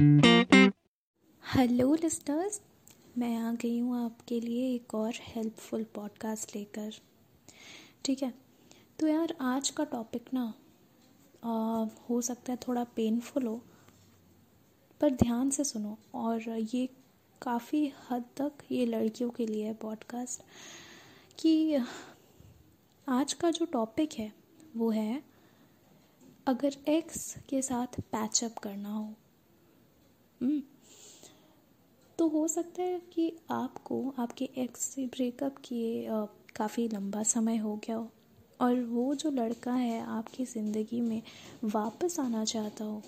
Hello listeners मैं आ गई हूँ आपके लिए एक और हेल्पफुल पॉडकास्ट लेकर। ठीक है? तो यार आज का टॉपिक ना आ, हो सकता है थोड़ा पेनफुल हो पर ध्यान से सुनो। और ये काफ़ी हद तक ये लड़कियों के लिए है पॉडकास्ट कि आज का जो टॉपिक है वो है अगर एक्स के साथ पैचअप करना हो। तो हो सकता है कि आपको, आपके एक्स से ब्रेकअप किए काफ़ी लंबा समय हो गया हो। और वो जो लड़का है आपकी ज़िंदगी में वापस आना चाहता हो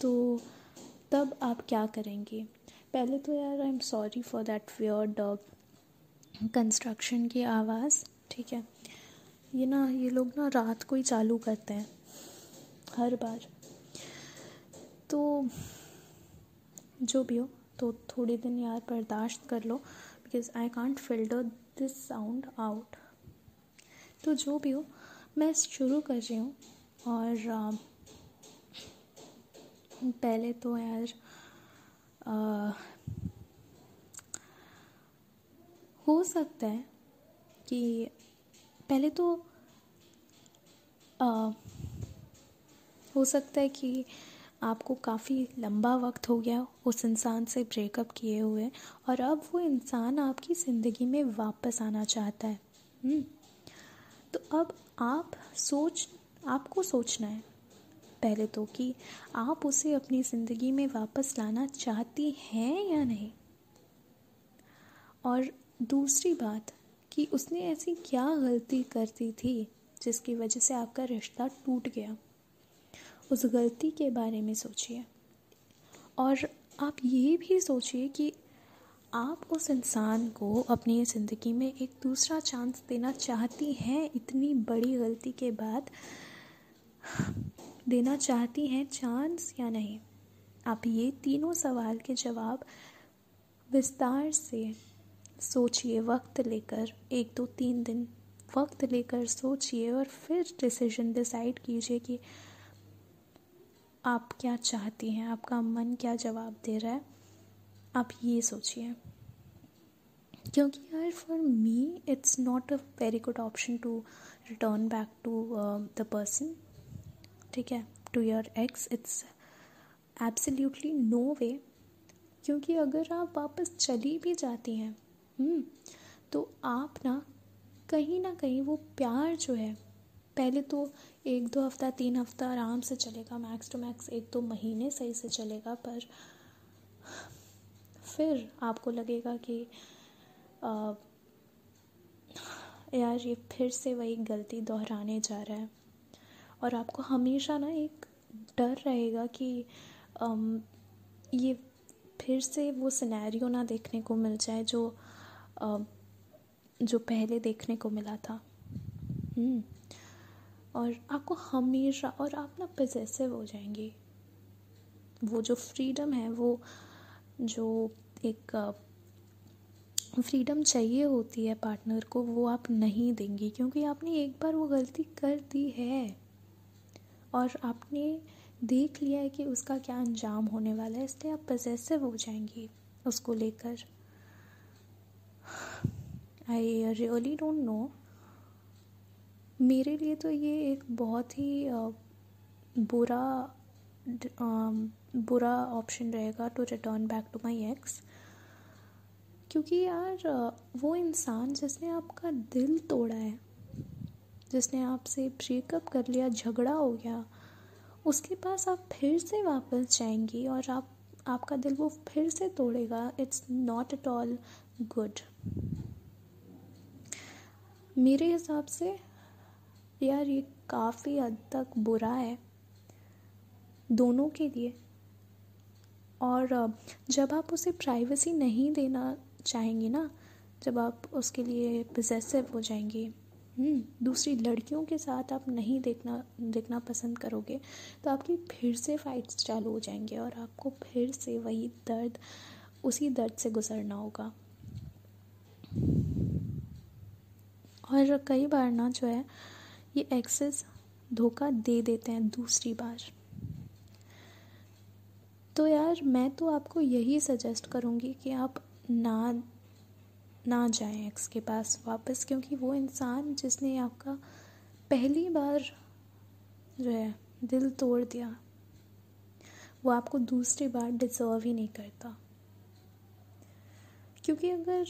तो तब आप क्या करेंगे? पहले तो यार I am sorry for that weird construction की आवाज़, ठीक है? ये ना, ये लोग ना रात को ही चालू करते हैं, हर बार। तो जो भी हो तो थोड़े दिन यार बर्दाश्त कर लो because I can't filter this sound out तो जो भी हो मैं शुरू कर रही हूँ और आ, पहले तो यार आ, हो सकता है कि पहले तो आ, हो सकता है कि आपको काफ़ी लंबा वक्त हो गया उस इंसान से ब्रेकअप किए हुए और अब वो इंसान आपकी ज़िंदगी में वापस आना चाहता है। हम्म, तो अब आप सोच आपको सोचना है पहले तो कि आप उसे अपनी ज़िंदगी में वापस लाना चाहती हैं या नहीं? और दूसरी बात कि उसने ऐसी क्या गलती कर दी थी जिसकी वजह से आपका रिश्ता टूट गया? उस गलती के बारे में सोचिए। और आप ये भी सोचिए कि आप उस इंसान को अपनी ज़िंदगी में एक दूसरा चांस देना चाहती हैं, इतनी बड़ी गलती के बाद देना चाहती हैं चांस या नहीं? आप ये तीनों सवाल के जवाब विस्तार से सोचिए, वक्त लेकर, एक दो तीन दिन वक्त लेकर सोचिए और फिर डिसीज़न डिसाइड कीजिए कि आप क्या चाहती हैं? आपका मन क्या जवाब दे रहा है? आप ये सोचिए। क्योंकि यार for me it's not a very good option to return back to the person ठीक है? To your ex it's absolutely no way क्योंकि अगर आप वापस चली भी जाती हैं हम्म, तो आप ना कहीं ना कहीं वो प्यार जो है पहले तो एक दो हफ़्ता तीन हफ़्ता आराम से चलेगा मैक्स टू मैक्स एक दो महीने सही से चलेगा पर फिर आपको लगेगा कि आ, यार ये फिर से वही गलती दोहराने जा रहा है। और आपको हमेशा ना एक डर रहेगा कि आम, ये फिर से वो सिनेरियो ना देखने को मिल जाए जो जो पहले देखने को मिला था। हम्म, और आपको हमेशा और आप ना पजेसिव हो जाएँगे। वो जो फ्रीडम है, वो जो एक फ्रीडम चाहिए होती है पार्टनर को, वो आप नहीं देंगी क्योंकि आपने एक बार वो गलती कर दी है। और आपने देख लिया है कि उसका क्या अंजाम होने वाला है, इसलिए आप पजेसिव हो जाएँगी उसको लेकर। आई रियली डोंट नो मेरे लिए तो ये एक बहुत ही बुरा बुरा ऑप्शन रहेगा to return back to my ex क्योंकि यार वो इंसान जिसने आपका दिल तोड़ा है, जिसने आपसे ब्रेकअप कर लिया, झगड़ा हो गया, उसके पास आप फिर से वापस जाएँगी और आप, आपका दिल वो फिर से तोड़ेगा it's not at all good मेरे हिसाब से यार ये काफ़ी हद तक बुरा है दोनों के लिए। और जब आप उसे प्राइवेसी नहीं देना चाहेंगी ना जब आप उसके लिए पोजेसिव हो जाएँगी हम्म, दूसरी लड़कियों के साथ आप नहीं देखना देखना पसंद करोगे तो आपकी फिर से फाइट्स चालू हो जाएँगे और आपको फिर से वही दर्द उसी दर्द से गुजरना होगा। और कई बार ना जो है ये एक्सेस धोखा दे देते हैं दूसरी बार। तो यार, मैं तो आपको यही सजेस्ट करूँगी कि आप ना ना जाएँ एक्स के पास वापस, क्योंकि वो इंसान जिसने आपका पहली बार जो है दिल तोड़ दिया, वो आपको दूसरी बार डिज़र्व ही नहीं करता। क्योंकि अगर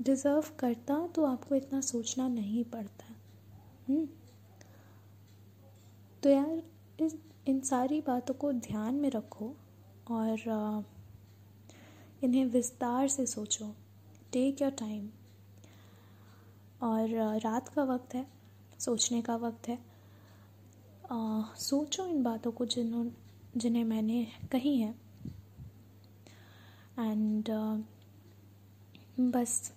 डिज़र्व करता तो आपको इतना सोचना नहीं पड़ता। हम्म? तो यार इस इन सारी बातों को ध्यान में रखो और इन्हें विस्तार से सोचो। टेक योर टाइम और रात का वक्त है सोचने का वक्त है। आ, सोचो इन बातों को जिन्हों जिन्हें मैंने कही है। एंड बस।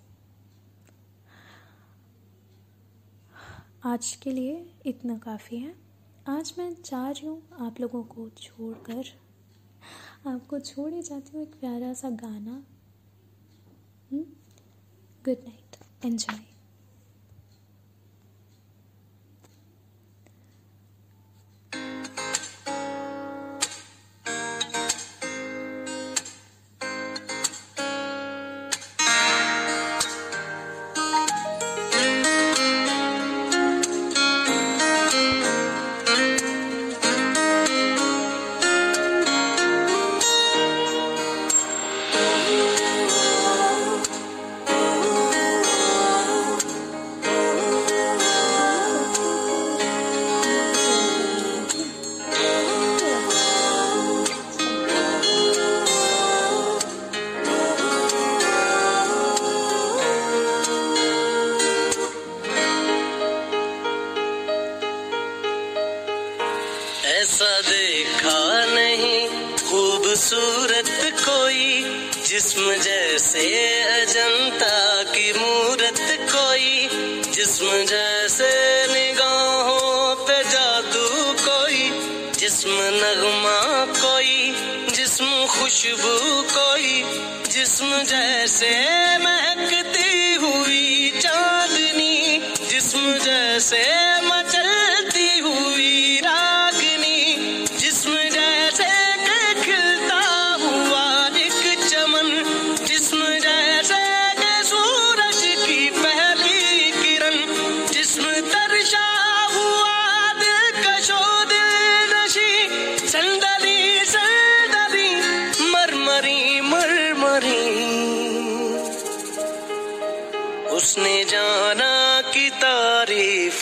आज के लिए इतना काफ़ी है। आज मैं जा रही हूँ आप लोगों को छोड़कर। आपको छोड़े जाती हूँ एक प्यारा सा गाना। गुड नाइट एन्जॉय जिस्म जैसे अजंता की मूरत कोई, जिस्म जैसे निगाहों पे जादू कोई, जिस्म नगमा कोई, जिस्म खुशबू कोई, जिस्म जैसे महकती हुई चांदनी, जिस्म जैसे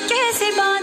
कैसे बात